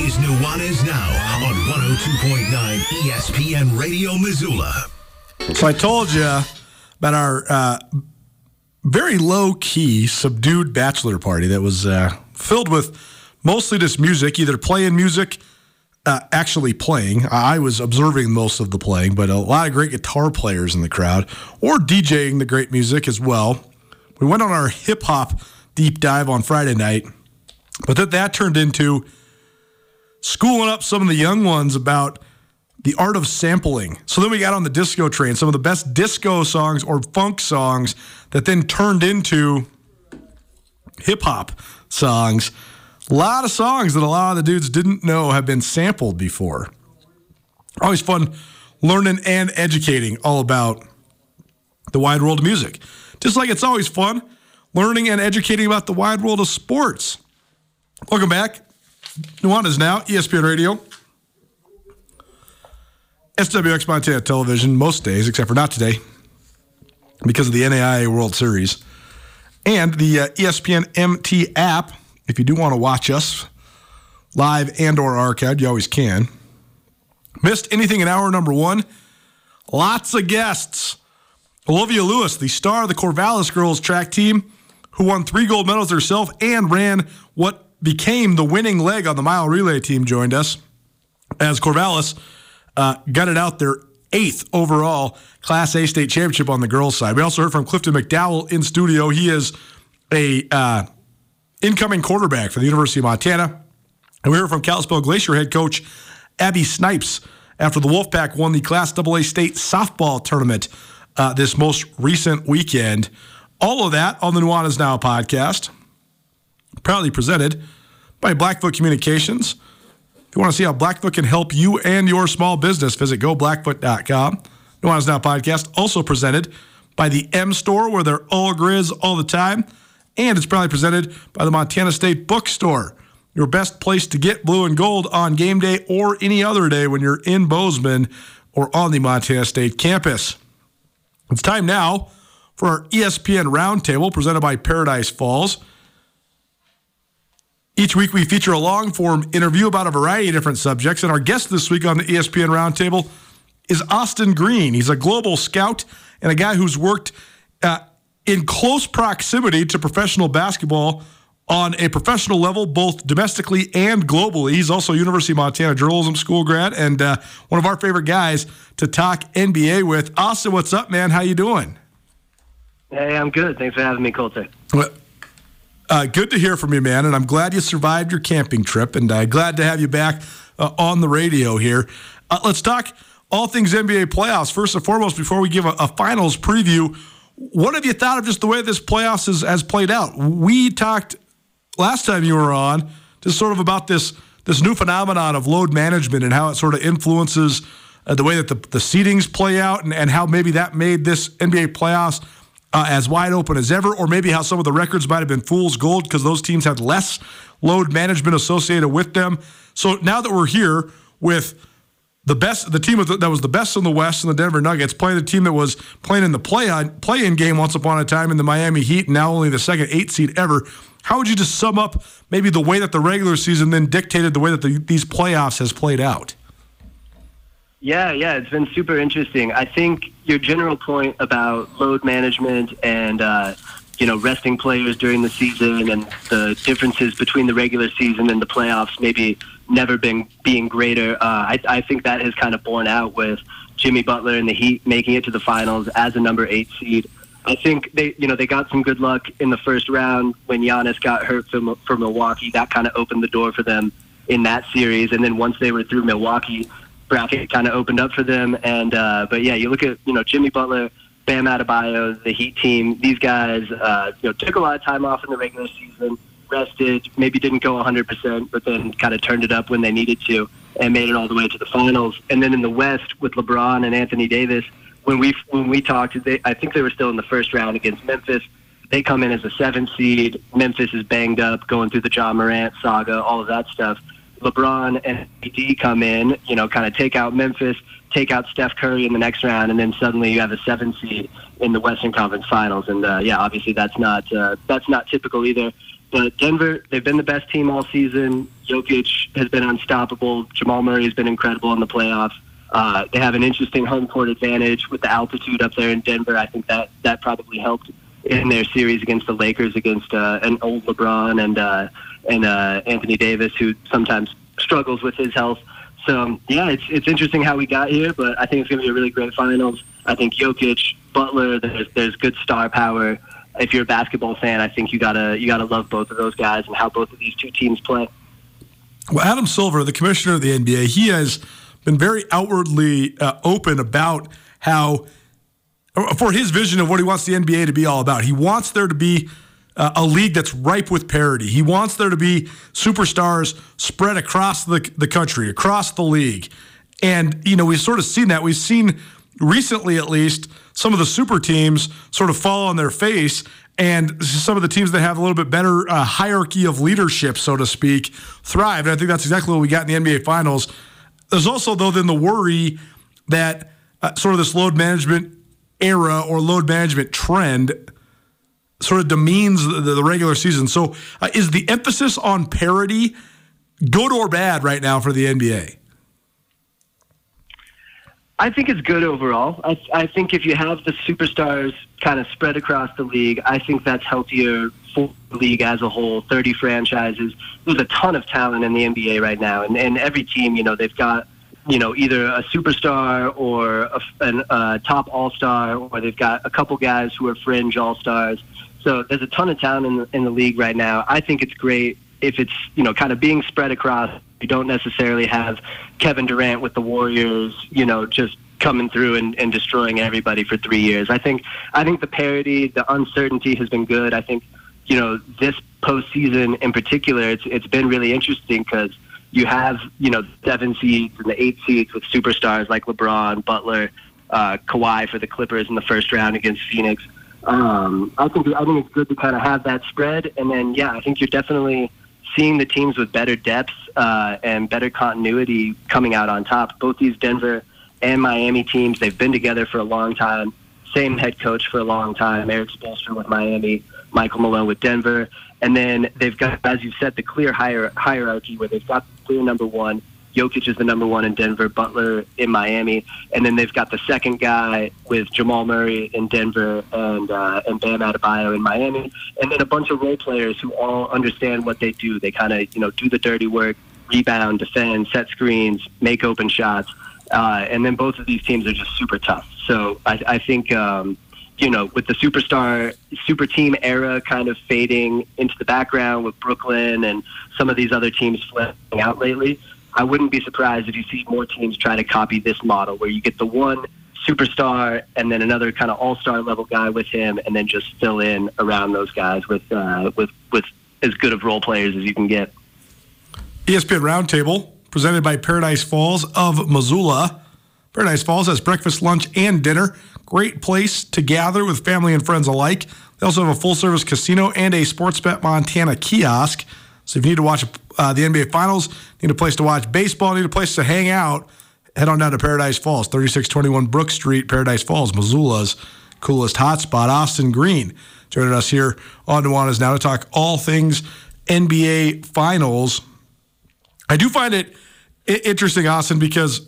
Is Nuanez Now on 102.9 ESPN Radio Missoula. So I told you about our uh, very low key, subdued bachelor party that was uh, filled with mostly just music, either playing music, uh, actually playing. I was observing most of the playing, but a lot of great guitar players in the crowd, or DJing the great music as well. We went on our hip hop deep dive on Friday night, but that turned into schooling up some of the young ones about the art of sampling. So then we got on the disco train, some of the best disco songs or funk songs that then turned into hip hop songs. A lot of songs that a lot of the dudes didn't know have been sampled before. Always fun learning and educating all about the wide world of music. Just like it's always fun learning and educating about the wide world of sports. Welcome back. Nuanez now, ESPN Radio. SWX Montana Television most days, except for not today, because of the NAIA World Series, and the uh, ESPN MT app. If you do want to watch us live and or archived, you always can. Missed anything in hour number one? Lots of guests. Olivia Lewis, the star of the Corvallis girls track team, who won three gold medals herself and ran what became the winning leg on the mile relay team, joined us as Corvallis uh, gutted out their eighth overall Class A state championship on the girls' side. We also heard from Clifton McDowell in studio. He is a uh, incoming quarterback for the University of Montana. And we heard from Kalispell Glacier head coach Abby Snipes after the Wolfpack won the Class AA state softball tournament uh, this most recent weekend. All of that on the Nuanez Now podcast, proudly presented by Blackfoot Communications. If you want to see how Blackfoot can help you and your small business, visit goblackfoot.com. Nuanez Now podcast, also presented by the M Store, where they're all grizz all the time. And it's proudly presented by the Montana State Bookstore, your best place to get blue and gold on game day or any other day when you're in Bozeman or on the Montana State campus. It's time now for our ESPN Roundtable presented by Paradise Falls. Each week, we feature a long form interview about a variety of different subjects. And our guest this week on the ESPN Roundtable is Austin Green. He's a global scout and a guy who's worked uh, in close proximity to professional basketball on a professional level, both domestically and globally. He's also a University of Montana journalism school grad and uh, one of our favorite guys to talk NBA with. Austin, what's up, man? How you doing? Hey, I'm good. Thanks for having me, Colter. Well, uh, good to hear from you, man. And I'm glad you survived your camping trip, and uh, glad to have you back uh, on the radio here. Uh, let's talk all things NBA playoffs. First and foremost, before we give a, a finals preview, what have you thought of just the way this playoffs has, has played out? We talked last time you were on just sort of about this this new phenomenon of load management and how it sort of influences uh, the way that the, the seedings play out and, and how maybe that made this NBA playoffs uh, as wide open as ever, or maybe how some of the records might have been fool's gold because those teams had less load management associated with them. So now that we're here, with the best, the team that was the best in the West, and the Denver Nuggets, playing the team that was playing in the play on play-in game once upon a time in the Miami Heat, now only the second eight seed ever. How would you just sum up maybe the way that the regular season then dictated the way that the, these playoffs has played out? Yeah, yeah, it's been super interesting. I think your general point about load management and uh, you know resting players during the season and the differences between the regular season and the playoffs maybe never been being greater. Uh, I, I think that has kind of borne out with Jimmy Butler and the Heat making it to the finals as a number eight seed. I think they, you know, they got some good luck in the first round when Giannis got hurt for, for Milwaukee. That kind of opened the door for them in that series. And then once they were through Milwaukee, bracket kind of opened up for them. And uh, but yeah, you look at you know Jimmy Butler, Bam Adebayo, the Heat team. These guys, uh, you know, took a lot of time off in the regular season rested, maybe didn't go 100%, but then kind of turned it up when they needed to and made it all the way to the finals. And then in the West with LeBron and Anthony Davis, when we when we talked, they, I think they were still in the first round against Memphis. They come in as a seventh seed. Memphis is banged up, going through the Ja Morant saga, all of that stuff. LeBron and AD come in, you know, kind of take out Memphis, take out Steph Curry in the next round, and then suddenly you have a seven seed in the Western Conference Finals. And uh, yeah, obviously that's not uh, that's not typical either. But Denver, they've been the best team all season. Jokic has been unstoppable. Jamal Murray has been incredible in the playoffs. Uh, they have an interesting home court advantage with the altitude up there in Denver. I think that that probably helped in their series against the Lakers against uh, an old LeBron and uh, and uh, Anthony Davis, who sometimes struggles with his health. So yeah, it's it's interesting how we got here, but I think it's going to be a really great finals. I think Jokic, Butler, there's there's good star power if you're a basketball fan, I think you gotta you gotta love both of those guys and how both of these two teams play. Well, Adam Silver, the commissioner of the NBA, he has been very outwardly uh, open about how, for his vision of what he wants the NBA to be all about. He wants there to be uh, a league that's ripe with parity. He wants there to be superstars spread across the, the country, across the league. And, you know, we've sort of seen that. We've seen recently, at least, some of the super teams sort of fall on their face and some of the teams that have a little bit better uh, hierarchy of leadership, so to speak, thrive. And I think that's exactly what we got in the NBA Finals. There's also, though, then the worry that uh, sort of this load management era or load management trend sort of demeans the, the regular season. So, uh, is the emphasis on parity good or bad right now for the NBA? I think it's good overall. I, I think if you have the superstars kind of spread across the league, I think that's healthier for the league as a whole. 30 franchises. There's a ton of talent in the NBA right now, and, and every team, you know, they've got you know, either a superstar or a, a uh, top all star, or they've got a couple guys who are fringe all stars. So there's a ton of talent in the, in the league right now. I think it's great if it's, you know, kind of being spread across you don't necessarily have Kevin Durant with the Warriors, you know, just coming through and, and destroying everybody for three years. I think I think the parity, the uncertainty has been good. I think you know this postseason in particular, it's it's been really interesting because you have you know seven seeds and the eight seeds with superstars like LeBron, Butler, uh, Kawhi for the Clippers in the first round against Phoenix. Um, I think I think it's good to kind of have that spread, and then yeah, I think you're definitely seeing the teams with better depth uh, and better continuity coming out on top. Both these Denver and Miami teams, they've been together for a long time. Same head coach for a long time, Erik Spoelstra with Miami, Michael Malone with Denver. And then they've got, as you said, the clear hier- hierarchy where they've got clear number one, Jokic is the number one in Denver, Butler in Miami, and then they've got the second guy with Jamal Murray in Denver and uh, and Bam Adebayo in Miami, and then a bunch of role players who all understand what they do. They kind of you know do the dirty work, rebound, defend, set screens, make open shots, uh, and then both of these teams are just super tough. So I, I think. Um, you know, with the superstar, super team era kind of fading into the background with Brooklyn and some of these other teams flipping out lately, I wouldn't be surprised if you see more teams try to copy this model where you get the one superstar and then another kind of all-star level guy with him and then just fill in around those guys with uh, with with as good of role players as you can get. ESPN Roundtable presented by Paradise Falls of Missoula. Paradise Falls has breakfast, lunch, and dinner. Great place to gather with family and friends alike. They also have a full service casino and a Sports Bet Montana kiosk. So if you need to watch uh, the NBA Finals, need a place to watch baseball, need a place to hang out, head on down to Paradise Falls, 3621 Brook Street, Paradise Falls, Missoula's coolest hotspot. Austin Green joining us here on Nuanez Now to talk all things NBA Finals. I do find it interesting, Austin, because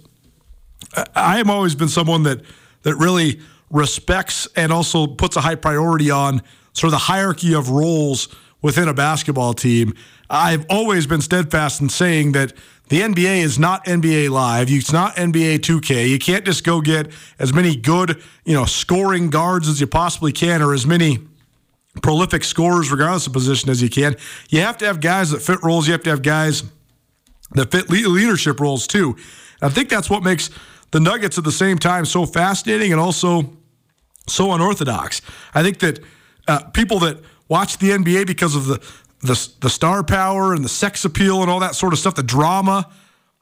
I have always been someone that that really respects and also puts a high priority on sort of the hierarchy of roles within a basketball team. I've always been steadfast in saying that the NBA is not NBA Live. It's not NBA 2K. You can't just go get as many good, you know, scoring guards as you possibly can, or as many prolific scorers, regardless of position, as you can. You have to have guys that fit roles. You have to have guys that fit leadership roles too. And I think that's what makes the Nuggets at the same time so fascinating and also so unorthodox. I think that uh, people that watch the NBA because of the, the the star power and the sex appeal and all that sort of stuff, the drama.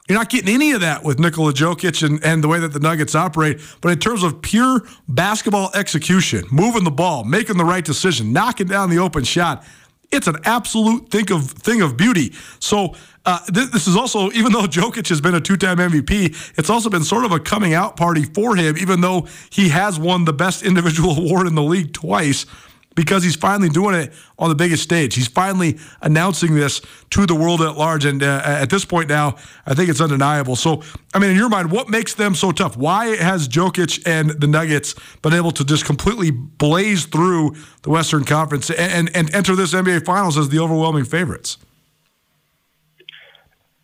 You're not getting any of that with Nikola Jokic and, and the way that the Nuggets operate. But in terms of pure basketball execution, moving the ball, making the right decision, knocking down the open shot, it's an absolute thing of thing of beauty. So uh, th- this is also, even though Jokic has been a two-time MVP, it's also been sort of a coming out party for him. Even though he has won the best individual award in the league twice, because he's finally doing it on the biggest stage. He's finally announcing this to the world at large. And uh, at this point now, I think it's undeniable. So, I mean, in your mind, what makes them so tough? Why has Jokic and the Nuggets been able to just completely blaze through the Western Conference and, and, and enter this NBA Finals as the overwhelming favorites?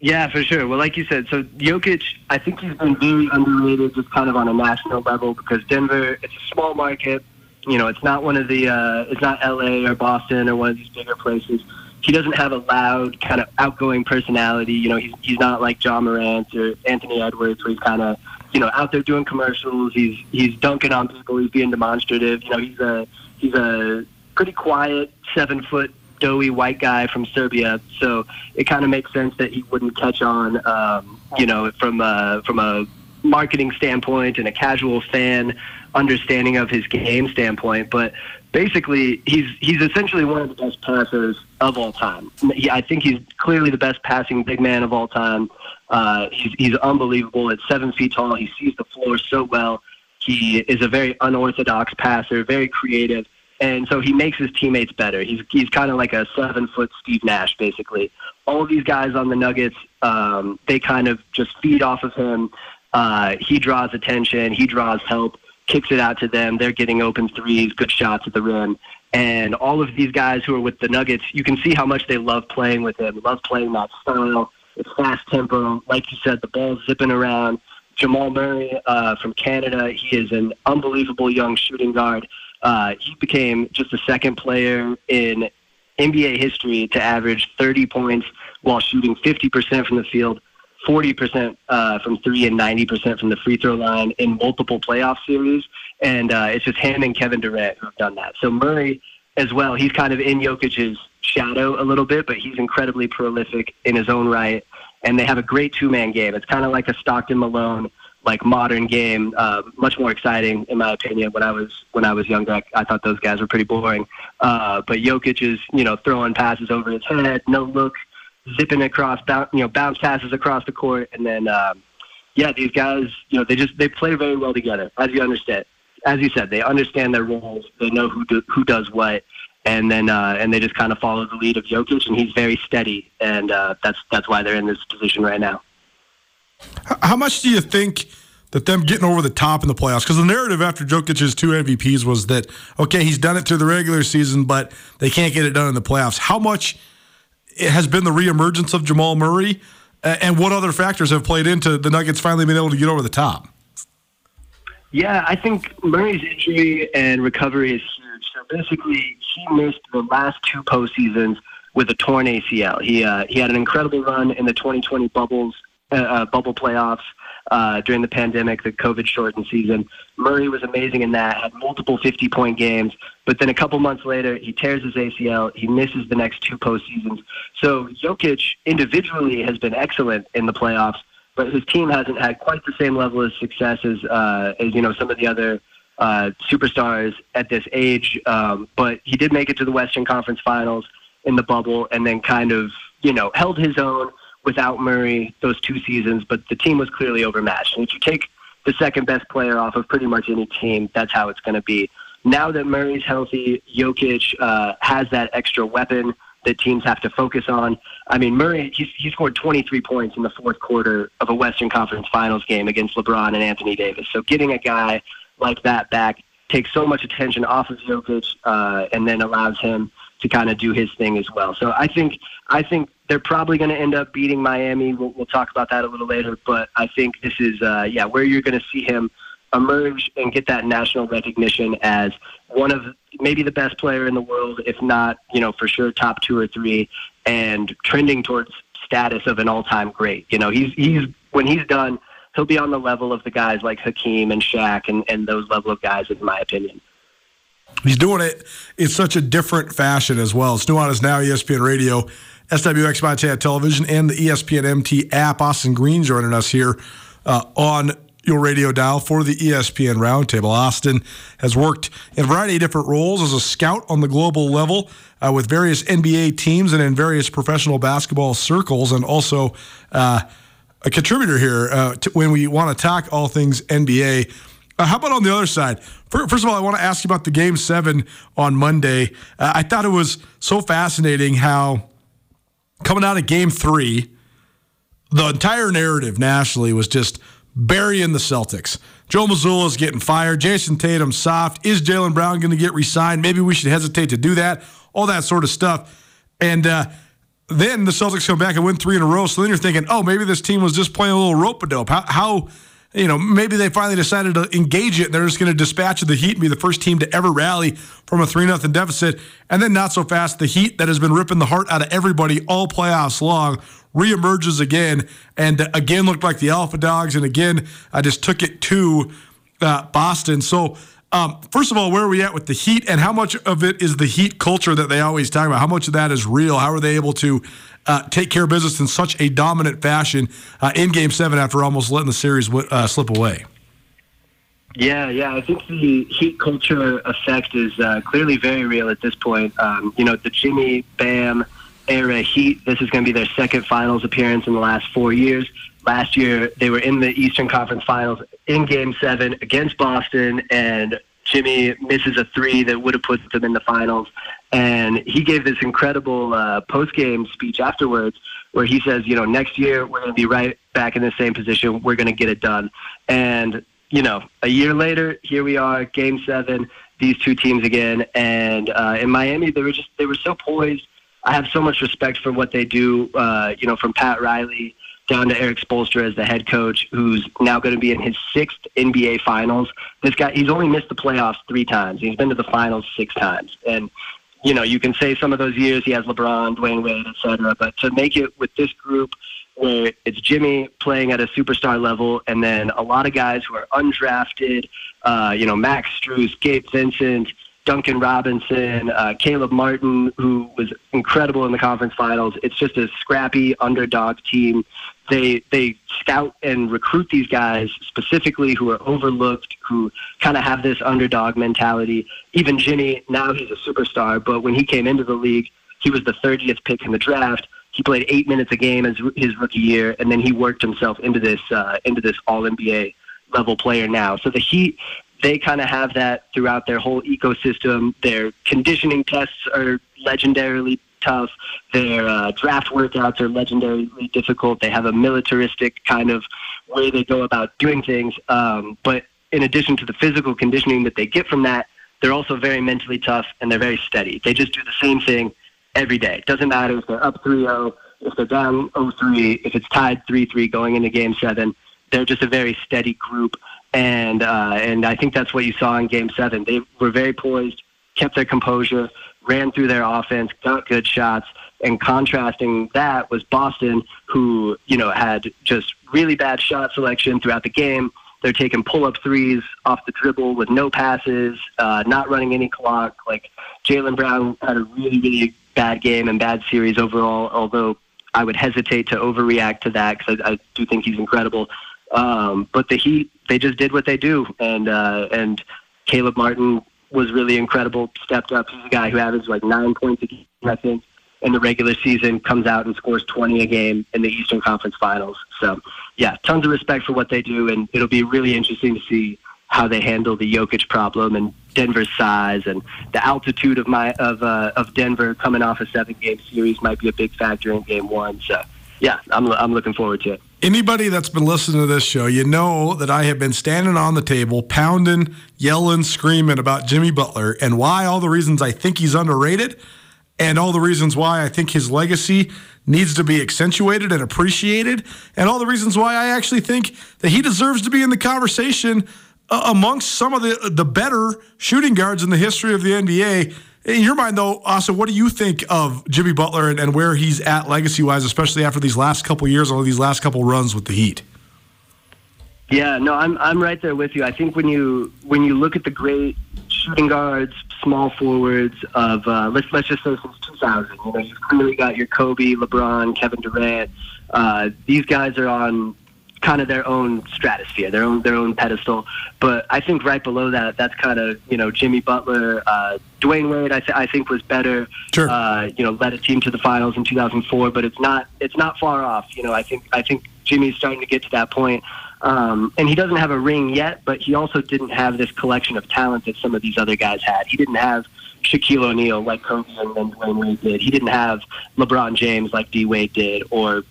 Yeah, for sure. Well, like you said, so Jokic, I think he's been very underrated just kind of on a national level because Denver, it's a small market you know, it's not one of the, uh, it's not L.A. or Boston or one of these bigger places. He doesn't have a loud, kind of outgoing personality. You know, he's he's not like Ja Morant or Anthony Edwards, where he's kind of, you know, out there doing commercials. He's he's dunking on people. He's being demonstrative. You know, he's a he's a pretty quiet, seven foot doughy white guy from Serbia, so it kind of makes sense that he wouldn't catch on, um, you know, from uh, from a marketing standpoint and a casual fan understanding of his game standpoint, but basically he's he's essentially one of the best passers of all time. He, I think he's clearly the best passing big man of all time. Uh, he's he's unbelievable. At seven feet tall, he sees the floor so well. He is a very unorthodox passer, very creative, and so he makes his teammates better. He's he's kind of like a seven foot Steve Nash, basically. All of these guys on the Nuggets, um, they kind of just feed off of him. Uh, he draws attention. He draws help kicks it out to them. They're getting open threes, good shots at the rim. And all of these guys who are with the Nuggets, you can see how much they love playing with him, love playing that style. It's fast tempo. Like you said, the ball's zipping around. Jamal Murray uh, from Canada, he is an unbelievable young shooting guard. Uh, he became just the second player in NBA history to average 30 points while shooting 50% from the field 40% uh, from three and 90% from the free throw line in multiple playoff series. And uh, it's just him and Kevin Durant who have done that. So Murray as well, he's kind of in Jokic's shadow a little bit, but he's incredibly prolific in his own right. And they have a great two man game. It's kind of like a Stockton Malone like modern game, uh, much more exciting in my opinion. When I was when I was younger, I, I thought those guys were pretty boring. Uh, but Jokic is you know throwing passes over his head, no look, zipping across, you know, bounce passes across the court, and then um, yeah, these guys, you know, they just they play very well together, as you understand. As you said, they understand their roles. They know who do, who does what, and then uh, and they just kind of follow the lead of Jokic, and he's very steady, and uh, that's that's why they're in this position right now. How much do you think? that them getting over the top in the playoffs because the narrative after Jokic's two MVPs was that okay he's done it through the regular season but they can't get it done in the playoffs. How much has been the reemergence of Jamal Murray, and what other factors have played into the Nuggets finally being able to get over the top? Yeah, I think Murray's injury and recovery is huge. So basically, he missed the last two postseasons with a torn ACL. He uh, he had an incredible run in the 2020 bubbles uh, uh, bubble playoffs uh, during the pandemic, the COVID shortened season. Murray was amazing in that, had multiple 50 point games, but then a couple months later, he tears his ACL. He misses the next two postseasons. So Jokic individually has been excellent in the playoffs, but his team hasn't had quite the same level of success as, uh, as you know, some of the other uh, superstars at this age. Um, but he did make it to the Western Conference Finals in the bubble and then kind of you know, held his own without Murray those two seasons, but the team was clearly overmatched. And if you take the second best player off of pretty much any team, that's how it's going to be. Now that Murray's healthy, Jokic uh, has that extra weapon that teams have to focus on. I mean, Murray, he, he scored 23 points in the fourth quarter of a Western Conference Finals game against LeBron and Anthony Davis. So getting a guy like that back takes so much attention off of Jokic uh, and then allows him to kind of do his thing as well. So I think I think they're probably going to end up beating Miami. We'll, we'll talk about that a little later, but I think this is uh, yeah where you're going to see him emerge and get that national recognition as one of maybe the best player in the world, if not, you know, for sure top two or three, and trending towards status of an all-time great. You know, he's he's when he's done, he'll be on the level of the guys like Hakeem and Shaq and, and those level of guys, in my opinion. He's doing it in such a different fashion as well. It's Nuanez Now, ESPN Radio, SWX Montana Television, and the ESPN MT app. Austin Green joining us here uh, on your radio dial for the ESPN Roundtable. Austin has worked in a variety of different roles as a scout on the global level uh, with various NBA teams and in various professional basketball circles, and also uh, a contributor here uh, to, when we want to talk all things NBA. Uh, how about on the other side? First of all, I want to ask you about the game seven on Monday. Uh, I thought it was so fascinating how coming out of game three, the entire narrative nationally was just burying the Celtics. Joe Mazzulla is getting fired. Jayson Tatum soft. Is Jaylen Brown going to get re-signed? Maybe we should hesitate to do that. All that sort of stuff. And uh, then the Celtics come back and win three in a row. So then you're thinking, oh, maybe this team was just playing a little rope a dope. How, how you know, maybe they finally decided to engage it and they're just going to dispatch the Heat and be the first team to ever rally from a 3 0 deficit. And then not so fast, the Heat that has been ripping the heart out of everybody all playoffs long reemerges again and again looked like the alpha dogs and again I just took it to uh, Boston. So um, first of all, where are we at with the Heat, and how much of it is the Heat culture that they always talk about? How much of that is real? How are they able to uh, take care of business in such a dominant fashion uh, in Game Seven after almost letting the series uh, slip away? Yeah, yeah. I think the Heat culture effect is uh, clearly very real at this point. Um, you know, the Jimmy Bam era Heat. This is going to be their second Finals appearance in the last four years. Last year, they were in the Eastern Conference Finals in Game Seven against Boston, and Jimmy misses a three that would have put them in the finals. And he gave this incredible uh, post game speech afterwards where he says, you know, next year we're going to be right back in the same position. We're going to get it done. And, you know, a year later, here we are, game seven, these two teams again. And uh, in Miami, they were just, they were so poised. I have so much respect for what they do, uh, you know, from Pat Riley down to Erik Spoelstra as the head coach, who's now going to be in his sixth NBA Finals. This guy, he's only missed the playoffs three times. He's been to the finals six times, and you know you can say some of those years he has LeBron, Dwyane Wade, et cetera. But to make it with this group, where it's Jimmy playing at a superstar level, and then a lot of guys who are undrafted, uh, you know, Max Strus, Gabe Vincent. Duncan Robinson, uh, Caleb Martin, who was incredible in the conference finals. It's just a scrappy underdog team they they scout and recruit these guys specifically who are overlooked, who kind of have this underdog mentality. Even Jimmy, now he's a superstar, but when he came into the league, he was the 30th pick in the draft. He played eight minutes a game as his rookie year, and then he worked himself into this uh, into this All NBA level player now. So the Heat, they kind of have that throughout their whole ecosystem. Their conditioning tests are legendarily tough. Their uh, draft workouts are legendarily difficult. They have a militaristic kind of way they go about doing things. Um, but in addition to the physical conditioning that they get from that, they're also very mentally tough and they're very steady. They just do the same thing every day. It doesn't matter if they're up 3-0, if they're down 0-3, if it's tied 3-3 going into Game 7. They're just a very steady group. And, uh, and I think that's what you saw in Game 7. They were very poised, kept their composure, ran through their offense, got good shots. And contrasting that was Boston, who, you know, had just really bad shot selection throughout the game. They're taking pull up threes off the dribble with no passes, uh, not running any clock. Like Jaylen Brown had a really, really bad game and bad series overall, although I would hesitate to overreact to that because I, I do think he's incredible. Um, but the Heat, they just did what they do, and uh, and Caleb Martin was really incredible. Stepped up. He's a guy who averaged like nine points a game, I think, in the regular season, comes out and scores 20 a game in the Eastern Conference Finals. So, yeah, tons of respect for what they do, and it'll be really interesting to see how they handle the Jokic problem and Denver's size and the altitude of my of uh, of Denver coming off a seven game series might be a big factor in Game One. So, yeah, I'm I'm looking forward to it. Anybody that's been listening to this show, you know that I have been standing on the table, pounding, yelling, screaming about Jimmy Butler and why all the reasons I think he's underrated and all the reasons why I think his legacy needs to be accentuated and appreciated, and all the reasons why I actually think that he deserves to be in the conversation uh, amongst some of the the better shooting guards in the history of the NBA. In your mind, though, Austin, what do you think of Jimmy Butler and, and where he's at legacy wise, especially after these last couple years, all these last couple runs with the Heat? Yeah, no, I'm I'm right there with you. I think when you when you look at the great shooting guards, small forwards of uh, let's let's just say since 2000, you know, you've clearly got your Kobe, LeBron, Kevin Durant. Uh, these guys are on kind of their own stratosphere, their own their own pedestal. But I think right below that, that's kind of you know Jimmy Butler, uh, Dwyane Wade. I, th- I think was better. Sure. Uh, you know, led a team to the finals in 2004, but it's not it's not far off. You know, I think I think Jimmy's starting to get to that point. Um, and he doesn't have a ring yet, but he also didn't have this collection of talent that some of these other guys had. He didn't have Shaquille O'Neal like Kobe and then Dwyane Wade did. He didn't have LeBron James like D Wade did, or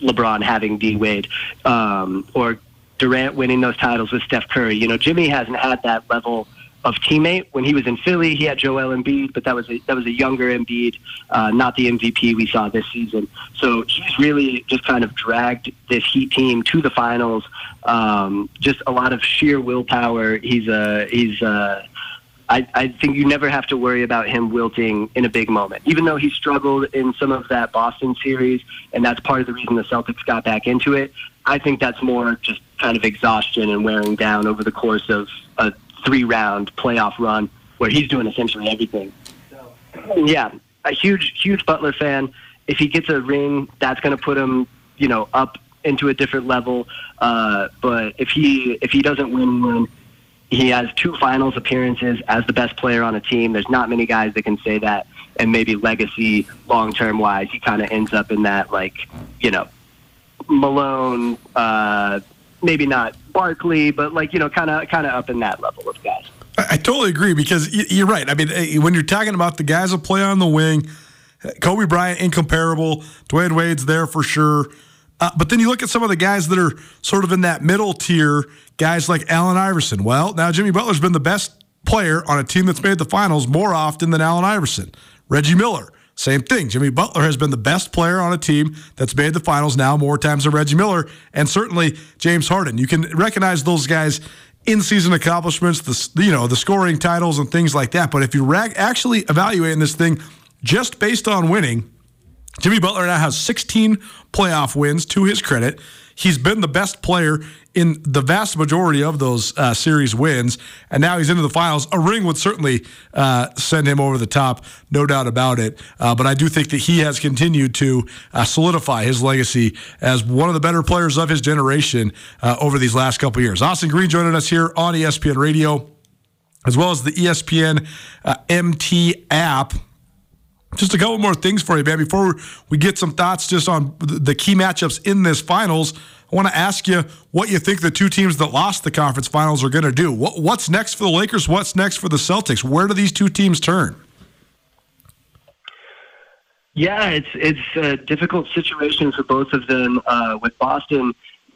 LeBron having D Wade, um, or Durant winning those titles with Steph Curry. You know, Jimmy hasn't had that level of teammate. When he was in Philly, he had Joel Embiid, but that was a, that was a younger Embiid, uh, not the MVP we saw this season. So he's really just kind of dragged this Heat team to the finals. Um, just a lot of sheer willpower. He's a he's a I, I think you never have to worry about him wilting in a big moment. Even though he struggled in some of that Boston series, and that's part of the reason the Celtics got back into it, I think that's more just kind of exhaustion and wearing down over the course of a three round playoff run where he's doing essentially everything. So, yeah, a huge, huge Butler fan. If he gets a ring, that's going to put him, you know, up into a different level. Uh, but if he if he doesn't win one, he has two finals appearances as the best player on a team. There's not many guys that can say that. And maybe legacy, long term wise, he kind of ends up in that, like, you know, Malone, uh, maybe not Barkley, but like, you know, kind of kind of up in that level of guys. I, totally agree because you're right. I mean, eh, when you're talking about the guys that play on the wing, Kobe Bryant, incomparable. Dwyane Wade's there for sure. Uh, but then you look at some of the guys that are sort of in that middle tier, guys like Allen Iverson. Well, now Jimmy Butler's been the best player on a team that's made the finals more often than Allen Iverson. Reggie Miller, same thing. Jimmy Butler has been the best player on a team that's made the finals now more times than Reggie Miller, and certainly James Harden. You can recognize those guys in season accomplishments, the you know the scoring titles and things like that. But if you're actually evaluating this thing just based on winning, Jimmy Butler now has 16 playoff wins to his credit. He's been the best player in the vast majority of those uh, series wins, and now he's into the finals. A ring would certainly uh, send him over the top, no doubt about it. Uh, but I do think that he has continued to uh, solidify his legacy as one of the better players of his generation uh, over these last couple years. Austin Green joining us here on ESPN Radio, as well as the ESPN uh, MT app. Just a couple more things for you, man. Before we get some thoughts just on the key matchups in this finals, I want to ask you what you think the two teams that lost the conference finals are going to do. What, what's next for the Lakers? What's next for the Celtics? Where do these two teams turn? Yeah, it's it's a difficult situation for both of them. Uh, with Boston,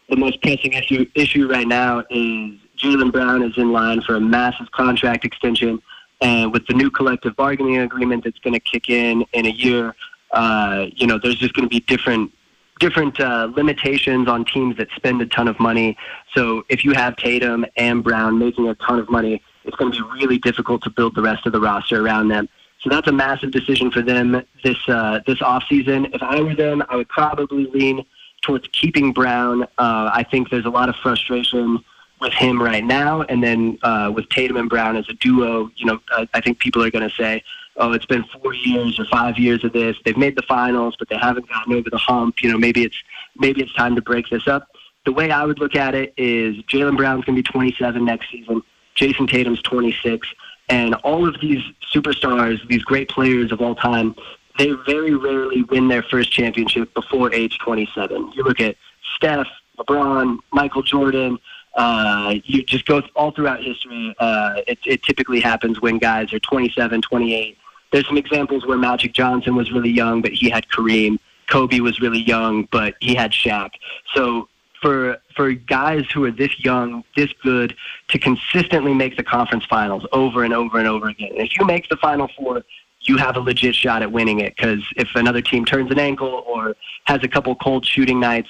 the most pressing issue issue right now is Jaylen Brown is in line for a massive contract extension. And with the new collective bargaining agreement that's going to kick in in a year, uh, you know, there's just going to be different different uh, limitations on teams that spend a ton of money. So if you have Tatum and Brown making a ton of money, it's going to be really difficult to build the rest of the roster around them. So that's a massive decision for them this uh, this off season. If I were them, I would probably lean towards keeping Brown. Uh, I think there's a lot of frustration with him right now, and then uh, with Tatum and Brown as a duo, you know, I, I think people are going to say, "Oh, it's been four years or five years of this. They've made the finals, but they haven't gotten over the hump. You know, maybe it's maybe it's time to break this up." The way I would look at it is Jaylen Brown's going to be 27 next season. Jayson Tatum's 26, and all of these superstars, these great players of all time, they very rarely win their first championship before age 27. You look at Steph, LeBron, Michael Jordan. Uh, you just go all throughout history. Uh, it, it typically happens when guys are 27, 28. There's some examples where Magic Johnson was really young, but he had Kareem. Kobe was really young, but he had Shaq. So for for guys who are this young, this good, to consistently make the conference finals over and over and over again. And if you make the Final Four, you have a legit shot at winning it. Because if another team turns an ankle or has a couple cold shooting nights,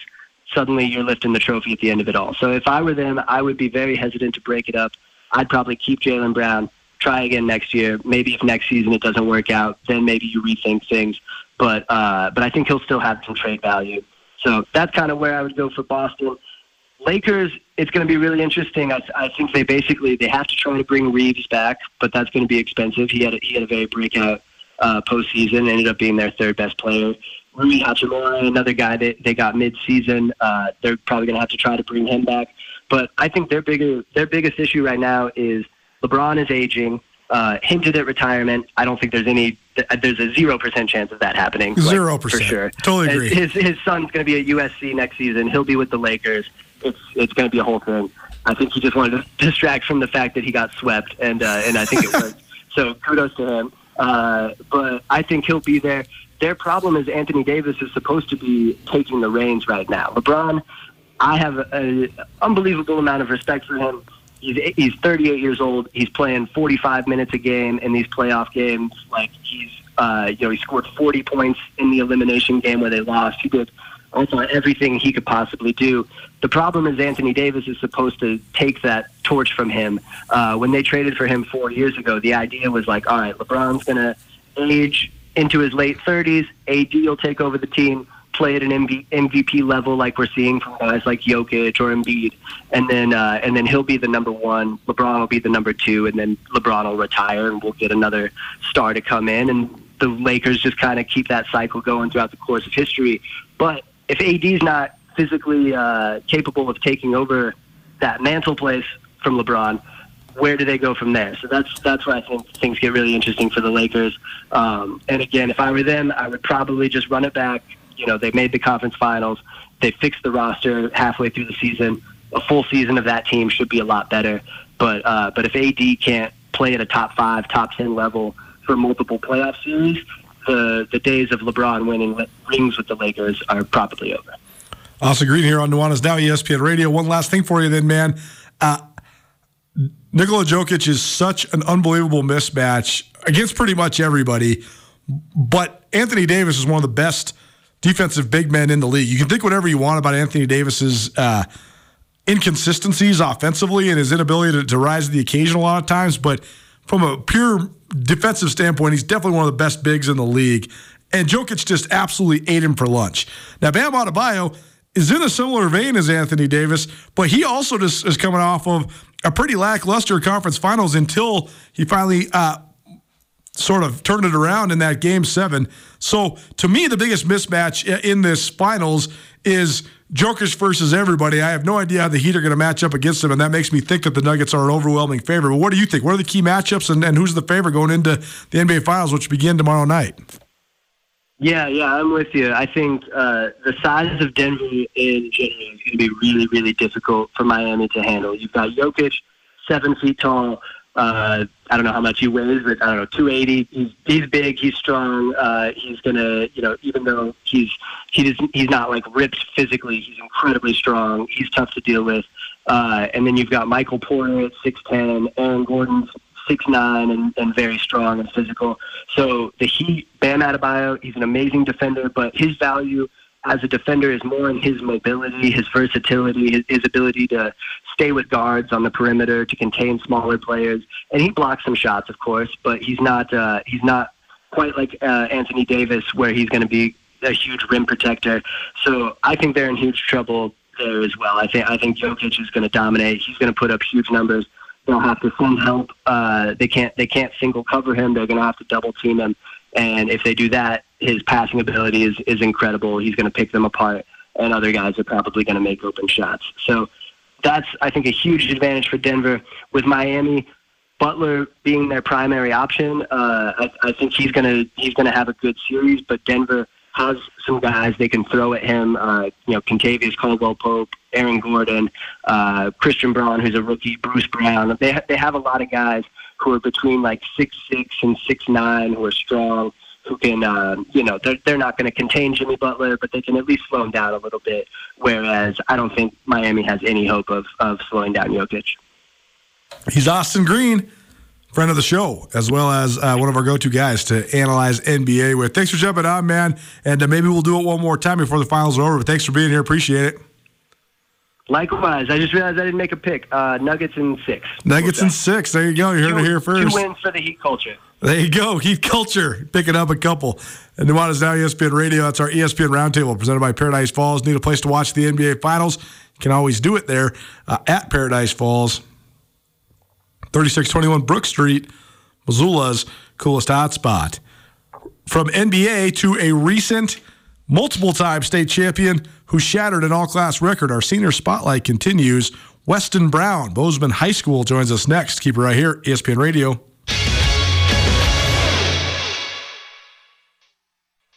suddenly you're lifting the trophy at the end of it all. So if I were them, I would be very hesitant to break it up. I'd probably keep Jaylen Brown, try again next year. Maybe if next season it doesn't work out, then maybe you rethink things. But uh, but I think he'll still have some trade value. So that's kind of where I would go for Boston. Lakers, it's going to be really interesting. I, I think they basically they have to try to bring Reaves back, but that's going to be expensive. He had a, he had a very breakout uh, postseason, ended up being their third best player. Rui Hachimura, another guy that they got mid-season. Uh, they're probably going to have to try to bring him back. But I think their bigger their biggest issue right now is LeBron is aging. Uh, hinted at retirement. I don't think there's any. There's a zero percent chance of that happening. Zero like, percent, for sure. Totally agree. His his son's going to be at USC next season. He'll be with the Lakers. It's it's going to be a whole thing. I think he just wanted to distract from the fact that he got swept, and uh, and I think it worked. so kudos to him. Uh, but I think he'll be there. Their problem is Anthony Davis is supposed to be taking the reins right now. LeBron, I have an unbelievable amount of respect for him. He's he's 38 years old. He's playing 45 minutes a game in these playoff games. Like he's uh, you know he scored 40 points in the elimination game where they lost. He did also everything he could possibly do. The problem is Anthony Davis is supposed to take that torch from him. Uh, when they traded for him four years ago, the idea was like, all right, LeBron's going to age into his late 30s. AD will take over the team, play at an MV- MVP level like we're seeing from guys like Jokic or Embiid, and then uh, and then he'll be the number one. LeBron will be the number two, and then LeBron will retire, and we'll get another star to come in, and the Lakers just kind of keep that cycle going throughout the course of history. But if AD's not physically uh, capable of taking over that mantle place from LeBron, where do they go from there? So that's that's where I think things get really interesting for the Lakers. Um, and again, if I were them, I would probably just run it back. You know, they made the conference finals. They fixed the roster halfway through the season. A full season of that team should be a lot better. But uh, but if AD can't play at a top five, top ten level for multiple playoff series, the the days of LeBron winning rings with the Lakers are probably over. Austin Green here on Nuanez Now ESPN Radio. One last thing for you, then, man. Uh, Nikola Jokic is such an unbelievable mismatch against pretty much everybody, but Anthony Davis is one of the best defensive big men in the league. You can think whatever you want about Anthony Davis's uh, inconsistencies offensively and his inability to, to rise to the occasion a lot of times, but from a pure defensive standpoint, he's definitely one of the best bigs in the league. And Jokic just absolutely ate him for lunch. Now, Bam Adebayo is in a similar vein as Anthony Davis, but he also just is coming off of a pretty lackluster conference finals until he finally uh, sort of turned it around in that game seven. So to me, the biggest mismatch in this finals is Jokic versus everybody. I have no idea how the Heat are going to match up against him, and that makes me think that the Nuggets are an overwhelming favorite. But what do you think? What are the key matchups, and, and who's the favorite going into the NBA Finals, which begin tomorrow night? Yeah, yeah, I'm with you. I think uh, the size of Denver in general is going to be really, really difficult for Miami to handle. You've got Jokic, seven feet tall. Uh, I don't know how much he weighs, but I don't know, 280. He's he's big. He's strong. Uh, he's gonna, you know, even though he's he doesn't, he's not like ripped physically. He's incredibly strong. He's tough to deal with. Uh, and then you've got Michael Porter at 6'10, Aaron Gordon's six nine and, and very strong and physical. So the Heat, Bam Adebayo, he's an amazing defender, but his value as a defender is more in his mobility, his versatility, his, his ability to stay with guards on the perimeter to contain smaller players. And he blocks some shots, of course, but he's not uh, he's not quite like uh, Anthony Davis, where he's going to be a huge rim protector. So I think they're in huge trouble there as well. I think I think Jokic is going to dominate. He's going to put up huge numbers. They'll have to send help. Uh, they can't they can't single cover him. They're going to have to double team him. And if they do that, his passing ability is is incredible. He's going to pick them apart, and other guys are probably going to make open shots. So that's I think a huge advantage for Denver. With Miami, Butler being their primary option, uh, I, I think he's gonna he's gonna have a good series. But Denver has some guys they can throw at him. Uh, you know, Kentavious Caldwell Pope, Aaron Gordon, uh, Christian Braun, who's a rookie, Bruce Brown. They ha- they have a lot of guys who are between like six six and six nine who are strong. Who can, uh, you know, they're, they're not going to contain Jimmy Butler, but they can at least slow him down a little bit. Whereas I don't think Miami has any hope of, of slowing down Jokic. He's Austin Green, friend of the show, as well as uh, one of our go-to guys to analyze NBA with. Thanks for jumping on, man, and uh, maybe we'll do it one more time before the finals are over. But thanks for being here. Appreciate it. Likewise, I just realized I didn't make a pick. Uh, Nuggets in six. Nuggets in six. There you go. You heard two, it here first. Two wins for the Heat culture. There you go. Heat culture. Picking up a couple. And Nuanez Now ESPN Radio. That's our ESPN Roundtable presented by Paradise Falls. Need a place to watch the NBA Finals? You can always do it there uh, at Paradise Falls. 3621 Brook Street, Missoula's coolest hotspot. From NBA to a recent multiple time state champion who shattered an all class record, our senior spotlight continues. Weston Brown, Bozeman High School, joins us next. Keep it right here, ESPN Radio.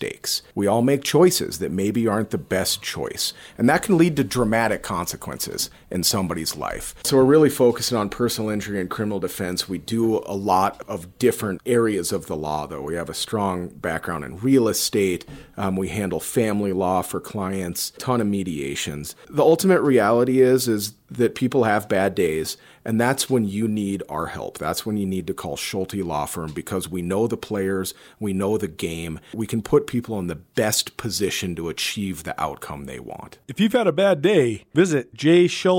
mistakes. We all make choices that maybe aren't the best choice, and that can lead to dramatic consequences in somebody's life. So we're really focusing on personal injury and criminal defense. We do a lot of different areas of the law, though. We have a strong background in real estate. Um, we handle family law for clients, ton of mediations. The ultimate reality is is that people have bad days and that's when you need our help. That's when you need to call Schulte Law Firm because we know the players, we know the game. We can put people in the best position to achieve the outcome they want. If you've had a bad day, visit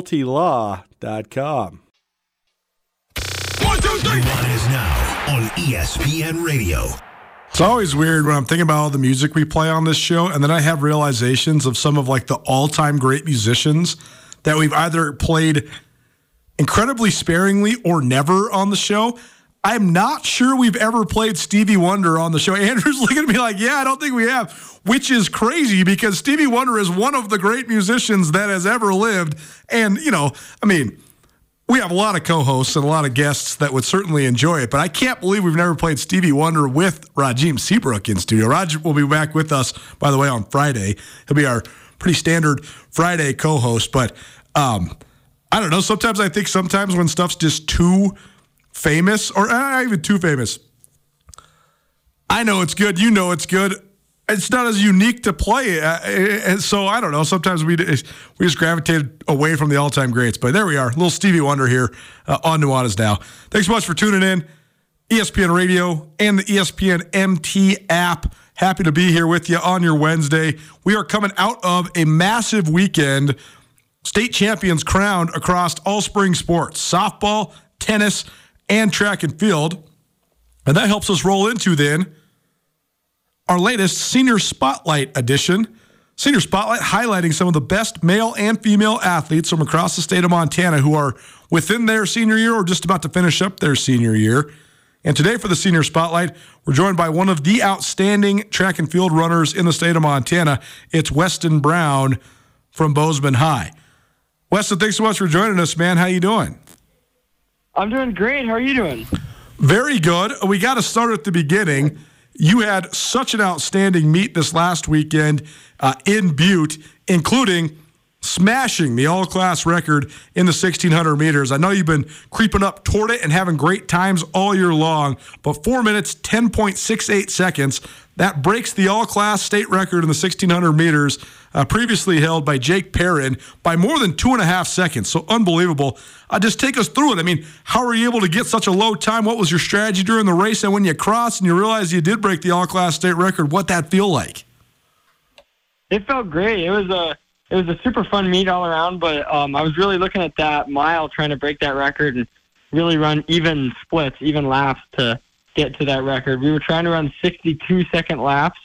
jschultelaw.com. One, two, three. Nuanez now on ESPN Radio. It's always weird when I'm thinking about all the music we play on this show, and then I have realizations of some of like the all-time great musicians that we've either played incredibly sparingly or never on the show. I'm not sure we've ever played Stevie Wonder on the show. Andrew's looking at me like, yeah, I don't think we have, which is crazy because Stevie Wonder is one of the great musicians that has ever lived. And, you know, I mean, we have a lot of co-hosts and a lot of guests that would certainly enjoy it, but I can't believe we've never played Stevie Wonder with Rajim Seabrook in studio. Raj will be back with us, by the way, on Friday. He'll be our pretty standard Friday co-host, but um, I don't know. Sometimes I think sometimes when stuff's just too famous, or uh, even too famous, I know it's good. You know it's good. It's not as unique to play, uh, and so I don't know. Sometimes we we just gravitated away from the all time greats, but there we are, little Stevie Wonder here uh, on Nuanez Now. Thanks so much for tuning in, ESPN Radio and the ESPN MT app. Happy to be here with you on your Wednesday. We are coming out of a massive weekend state champions crowned across all spring sports softball, tennis, and track and field. And that helps us roll into then our latest Senior Spotlight edition. Senior Spotlight highlighting some of the best male and female athletes from across the state of Montana who are within their senior year or just about to finish up their senior year. And today for the Senior Spotlight, we're joined by one of the outstanding track and field runners in the state of Montana. It's Weston Brown from Bozeman High. Weston, thanks so much for joining us, man. How you doing? I'm doing great. How are you doing? Very good. We got to start at the beginning. You had such an outstanding meet this last weekend uh, in Butte, including smashing the all class record in the 1600 meters. I know you've been creeping up toward it and having great times all year long, but four minutes, 10.68 seconds. That breaks the all class state record in the 1600 meters, uh, previously held by Jake Perrin by more than two and a half seconds. So unbelievable. Uh, just take us through it. I mean, how were you able to get such a low time? What was your strategy during the race? And when you crossed and you realized you did break the all class state record, what that feel like? It felt great. It was a it was a super fun meet all around. But um, I was really looking at that mile, trying to break that record, and really run even splits, even laps to get to that record. We were trying to run 62 second laps,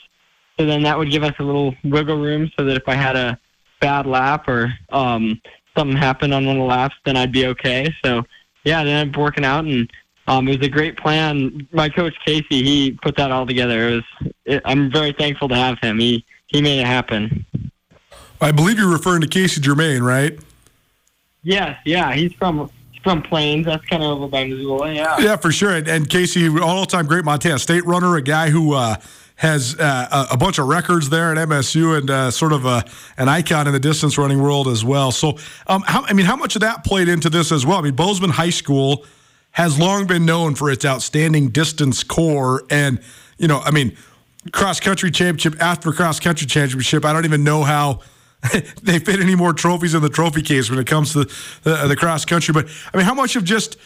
so then that would give us a little wiggle room so that if I had a bad lap or um, something happened on one of the laps, then I'd be okay. So yeah, then I'm working out and um, it was a great plan. My coach Casey, he put that all together. It was. It, I'm very thankful to have him. He he made it happen. I believe you're referring to Casey Germain, right? Yes, yeah, he's from he's from Plains. That's kind of over by Missoula. Yeah. Yeah, for sure. And, and Casey, all-time great Montana State runner, a guy who. Uh, has uh, a, bunch of records there at MSU and uh, sort of a, an icon in the distance running world as well. So, um, how, I mean, how much of that played into this as well? I mean, Bozeman High School has long been known for its outstanding distance core. And, you know, I mean, cross country championship after cross country championship, I don't even know how they fit any more trophies in the trophy case when it comes to the, the cross country. But, I mean, how much of just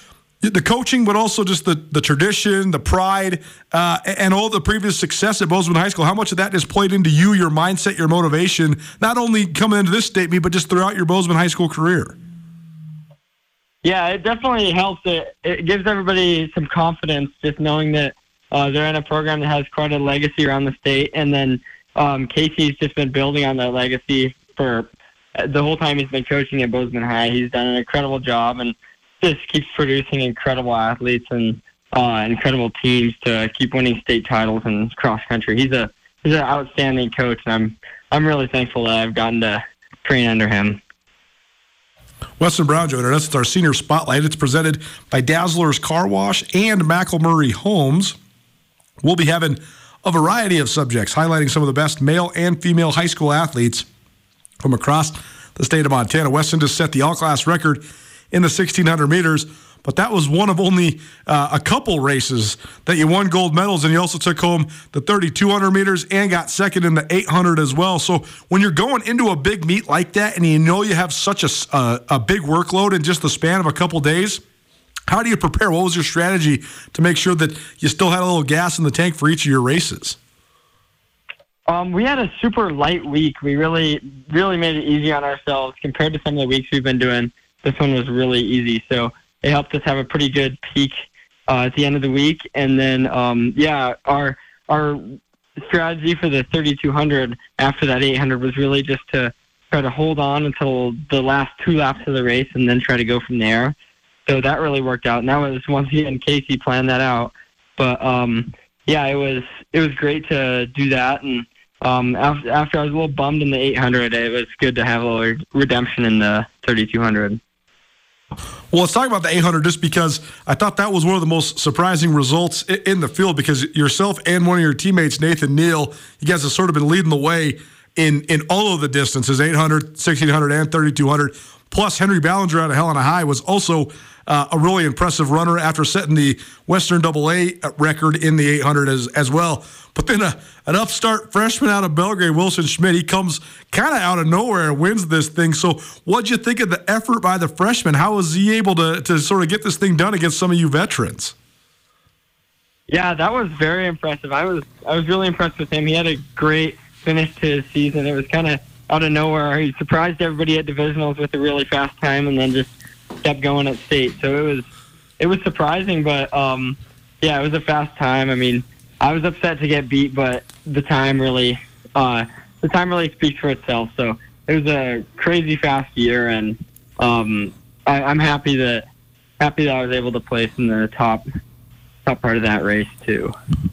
the coaching, but also just the, the tradition, the pride, uh, and all the previous success at Bozeman High School, how much of that has played into you, your mindset, your motivation, not only coming into this state meet, but just throughout your Bozeman High School career? Yeah, it definitely helps. It, it gives everybody some confidence just knowing that uh, they're in a program that has quite a legacy around the state. And then um, Casey's just been building on that legacy for uh, the whole time he's been coaching at Bozeman High. He's done an incredible job and just keeps producing incredible athletes and uh, incredible teams to keep winning state titles and cross country. He's a he's an outstanding coach, and I'm I'm really thankful that I've gotten to train under him. Weston Brown joining us. It's our senior spotlight. It's presented by Dazzler's Car Wash and McElmurray Homes. We'll be having a variety of subjects highlighting some of the best male and female high school athletes from across the state of Montana. Weston just set the all class record in the 1600 meters but that was one of only uh, a couple races that you won gold medals, and you also took home the 3,200 meters and got second in the 800 as well. So when you're going into a big meet like that, and you know you have such a, a, a big workload in just the span of a couple days. How do you prepare? What was your strategy to make sure that you still had a little gas in the tank for each of your races? Um, we had a super light week. We really, really made it easy on ourselves compared to some of the weeks we've been doing. This one was really easy. So it helped us have a pretty good peak uh, at the end of the week. And then, um, yeah, our our strategy for the 3200 after that 800 was really just to try to hold on until the last two laps of the race and then try to go from there. So that really worked out. And that was once again Casey planned that out. But um, yeah, it was it was great to do that. And um, after, after I was a little bummed in the 800, it was good to have a little redemption in the 3200. Well, let's talk about the 800 just because I thought that was one of the most surprising results in the field because yourself and one of your teammates, Nathan Neal, you guys have sort of been leading the way in, in all of the distances 800, 1600, and 3200. Plus, Henry Ballinger out of Helena High was also uh, a really impressive runner after setting the Western Double A record in the 800 as, as well. But then a, an upstart freshman out of Belgrade, Wilson Schmidt, he comes kind of out of nowhere and wins this thing. So, what'd you think of the effort by the freshman? How was he able to, to sort of get this thing done against some of you veterans? Yeah, that was very impressive. I was I was really impressed with him. He had a great finish to his season. It was kind of out of nowhere. He surprised everybody at divisionals with a really fast time, and then just kept going at state. So it was it was surprising, but um, yeah, it was a fast time. I mean, I was upset to get beat, but the time really uh, the time really speaks for itself. So it was a crazy fast year, and um, I, I'm happy that happy that I was able to place in the top top part of that race too.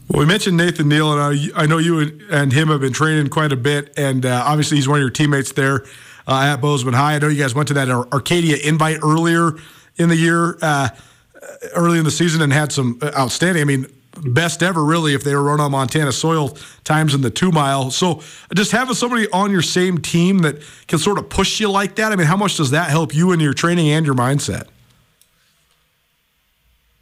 Well, we mentioned Nathan Neal, and I, I know you and him have been training quite a bit, and uh, obviously he's one of your teammates there uh, at Bozeman High. I know you guys went to that Arcadia invite earlier in the year, uh, early in the season, and had some outstanding. I mean, best ever, really, if they were run on Montana soil times in the two mile. So just having somebody on your same team that can sort of push you like that. I mean, how much does that help you in your training and your mindset?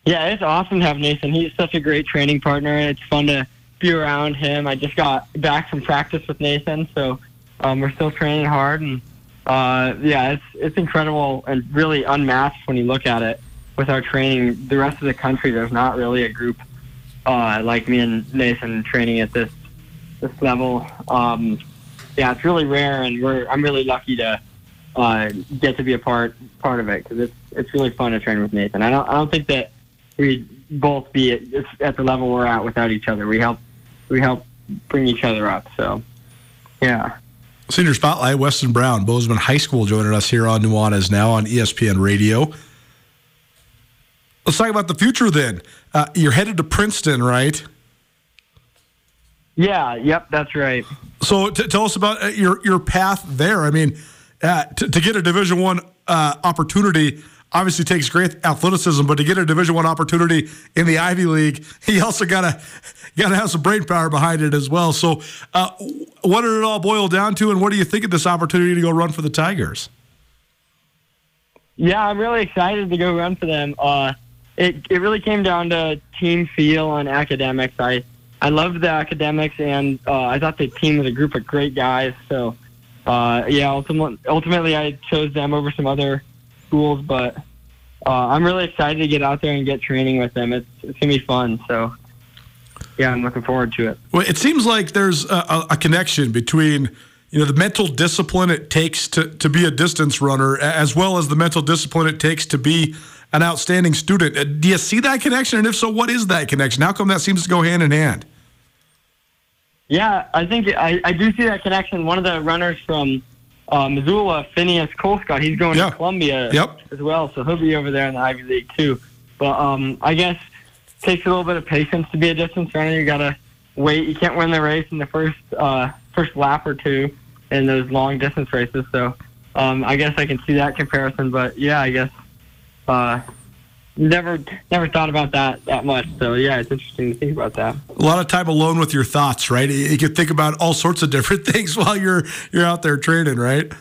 Yeah, it's awesome to have Nathan. He's such a great training partner, and it's fun to be around him. I just got back from practice with Nathan, so um, we're still training hard, and uh, yeah, it's it's incredible and really unmatched when you look at it with our training. The rest of the country, there's not really a group uh, like me and Nathan training at this this level. Um, yeah, it's really rare, and we're I'm really lucky to uh, get to be a part part of it because it's it's really fun to train with Nathan. I don't I don't think that we'd both be at, at the level we're at without each other. We help we help bring each other up. So yeah. Senior Spotlight, Weston Brown, Bozeman High School, joining us here on Nuanez Now on ESPN Radio. Let's talk about the future then. Uh, you're headed to Princeton, right? Yeah, yep, that's right. So t- tell us about uh, your your path there. I mean, uh, t- to get a Division One uh, opportunity obviously takes great athleticism, but to get a Division One opportunity in the Ivy League, he also gotta gotta have some brain power behind it as well. So, uh, what did it all boil down to, and what do you think of this opportunity to go run for the Tigers? Yeah, I'm really excited to go run for them. Uh, it it really came down to team feel and academics. I I loved the academics, and uh, I thought the team was a group of great guys. So, uh, yeah, ultimately, ultimately, I chose them over some other schools, but uh, I'm really excited to get out there and get training with them. It's, it's gonna be fun. So, yeah, I'm looking forward to it. Well, it seems like there's a, a connection between you know the mental discipline it takes to, to be a distance runner as well as the mental discipline it takes to be an outstanding student. Uh, do you see that connection? And if so, what is that connection? How come that seems to go hand in hand? Yeah, I think I, I do see that connection. One of the runners from uh, Missoula, Phineas Colescott, he's going Yeah. to Columbia Yep. as well, so he'll be over there in the Ivy League too. But um, I guess it takes a little bit of patience to be a distance runner. You gotta wait. You can't win the race in the first uh, first lap or two in those long distance races. So um, I guess I can see that comparison. But yeah, I guess uh, never never thought about that that much. So yeah, it's interesting to think about that. A lot of time alone with your thoughts, right? You can think about all sorts of different things while you're you're out there training, right?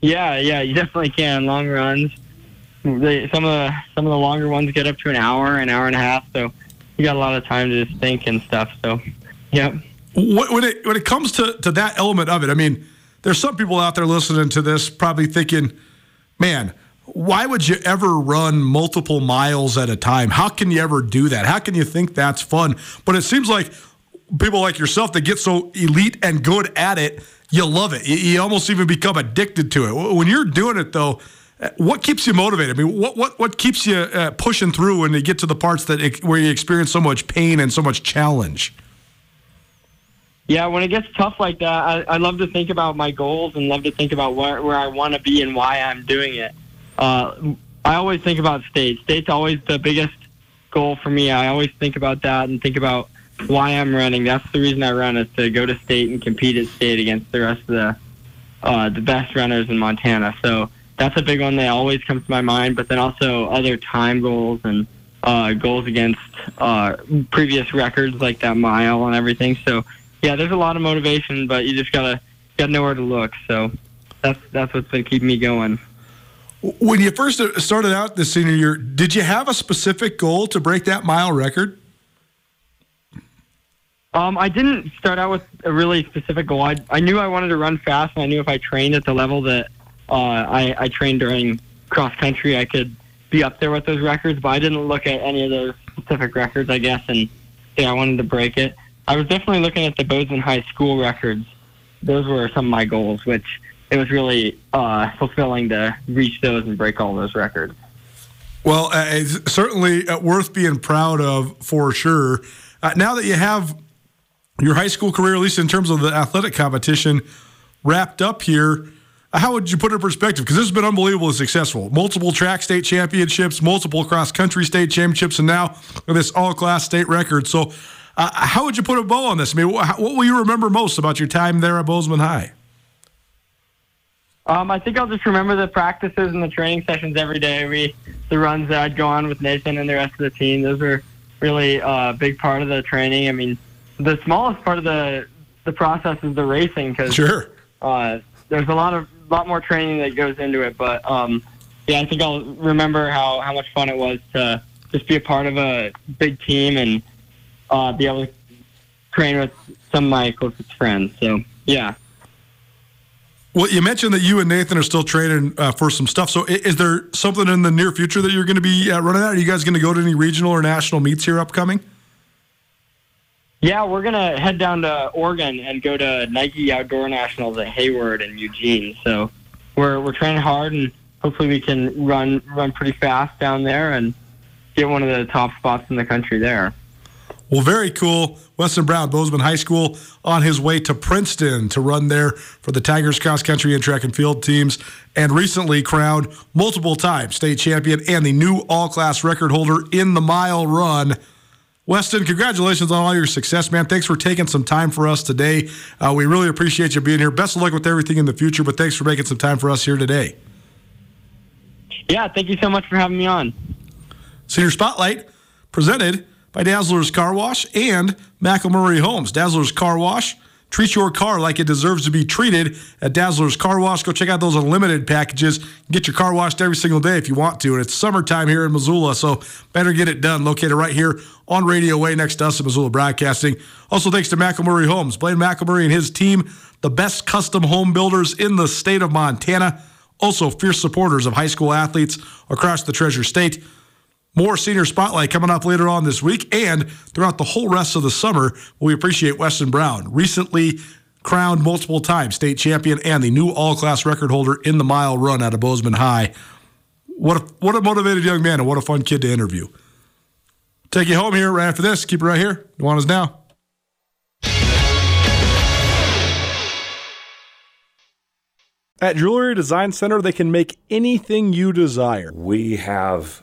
Yeah, yeah, you definitely can. Long runs. They, some of the some of the longer ones get up to an hour, an hour and a half. So you got a lot of time to just think and stuff. So, yep. What, when it when it comes to to that element of it, I mean, there's some people out there listening to this probably thinking, "Man, why would you ever run multiple miles at a time? How can you ever do that? How can you think that's fun?" But it seems like people like yourself that get so elite and good at it, you love it. You, almost even become addicted to it. When you're doing it though, what keeps you motivated? I mean, what what what keeps you uh, pushing through when you get to the parts that it, where you experience so much pain and so much challenge? Yeah, when it gets tough like that, I, I love to think about my goals and love to think about where, where I want to be and why I'm doing it. Uh, I always think about state. State's always the biggest goal for me. I always think about that and think about why I'm running. That's the reason I run is to go to state and compete at state against the rest of the uh, the best runners in Montana. So that's a big one that always comes to my mind. But then also other time goals and uh, goals against uh, previous records like that mile and everything. So yeah, there's a lot of motivation, but you just gotta gotta know where to look. So that's that's what's been keeping me going. When you first started out this senior year, did you have a specific goal to break that mile record? Um, I didn't start out with a really specific goal. I, I knew I wanted to run fast, and I knew if I trained at the level that uh, I, I trained during cross country, I could be up there with those records. But I didn't look at any of those specific records, I guess, and say I wanted to break it. I was definitely looking at the Bozeman High School records. Those were some of my goals, which it was really uh, fulfilling to reach those and break all those records. Well, uh, it's certainly uh, worth being proud of for sure. Uh, now that you have your high school career, at least in terms of the athletic competition, wrapped up here, uh, how would you put it in perspective? Because this has been unbelievably successful. Multiple track state championships, multiple cross country state championships, and now this all class state record. So, uh, how would you put a bow on this? I mean, wh- what will you remember most about your time there at Bozeman High? Um, I think I'll just remember the practices and the training sessions every day. We the runs that I'd go on with Nathan and the rest of the team. Those were really uh, a big part of the training. I mean, the smallest part of the the process is the racing because Sure. uh, there's a lot of lot more training that goes into it. But um, yeah, I think I'll remember how how much fun it was to just be a part of a big team and uh, be able to train with some of my closest friends. So yeah. Well, you mentioned that you and Nathan are still training uh, for some stuff. So, is there something in the near future that you're going to be uh, running at? Are you guys going to go to any regional or national meets here upcoming? Yeah, we're gonna head down to Oregon and go to Nike Outdoor Nationals at Hayward and Eugene. So we're we're training hard, and hopefully we can run run pretty fast down there and get one of the top spots in the country there. Well, very cool. Weston Brown, Bozeman High School, on his way to Princeton to run there for the Tigers cross country and track and field teams, and recently crowned multiple times state champion and the new all class record holder in the mile run. Weston, congratulations on all your success, man. Thanks for taking some time for us today. Uh, we really appreciate you being here. Best of luck with everything in the future, but thanks for making some time for us here today. Yeah, thank you so much for having me on. Senior Spotlight presented by Dazzler's Car Wash and McElmurray Homes. Dazzler's Car Wash. Treat your car like it deserves to be treated at Dazzler's Car Wash. Go check out those unlimited packages. Get your car washed every single day if you want to. And it's summertime here in Missoula, so better get it done. Located right here on Radio Way next to us at Missoula Broadcasting. Also, thanks to McElmurray Homes. Blaine McElmurray and his team, the best custom home builders in the state of Montana. Also, fierce supporters of high school athletes across the Treasure State. More senior spotlight coming up later on this week and throughout the whole rest of the summer. We appreciate Weston Brown, recently crowned multiple times state champion and the new all class record holder in the mile run out of Bozeman High. What a, what a motivated young man and what a fun kid to interview. Take you home here right after this. Keep it right here. Nuanez Now. At Jewelry Design Center, they can make anything you desire. We have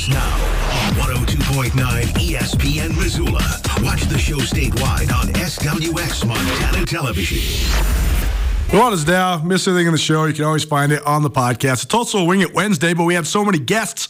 Nuanez Now on 102.9 ESPN Missoula. Watch the show statewide on SWX Montana Television. Nuanez Now. Miss anything in the show, you can always find it on the podcast. It's also a Wing It Wednesday, but we have so many guests.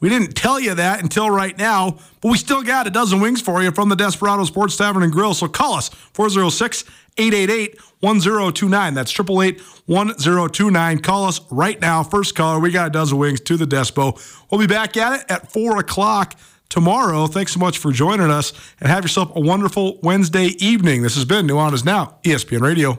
We didn't tell you that until right now, but we still got a dozen wings for you from the Desperado Sports Tavern and Grill. So call us 406 888 1029. That's 888 1029. Call us right now. First caller, we got a dozen wings to the Despo. We'll be back at it at 4 o'clock tomorrow. Thanks so much for joining us and have yourself a wonderful Wednesday evening. This has been New Nuanez Now, ESPN Radio.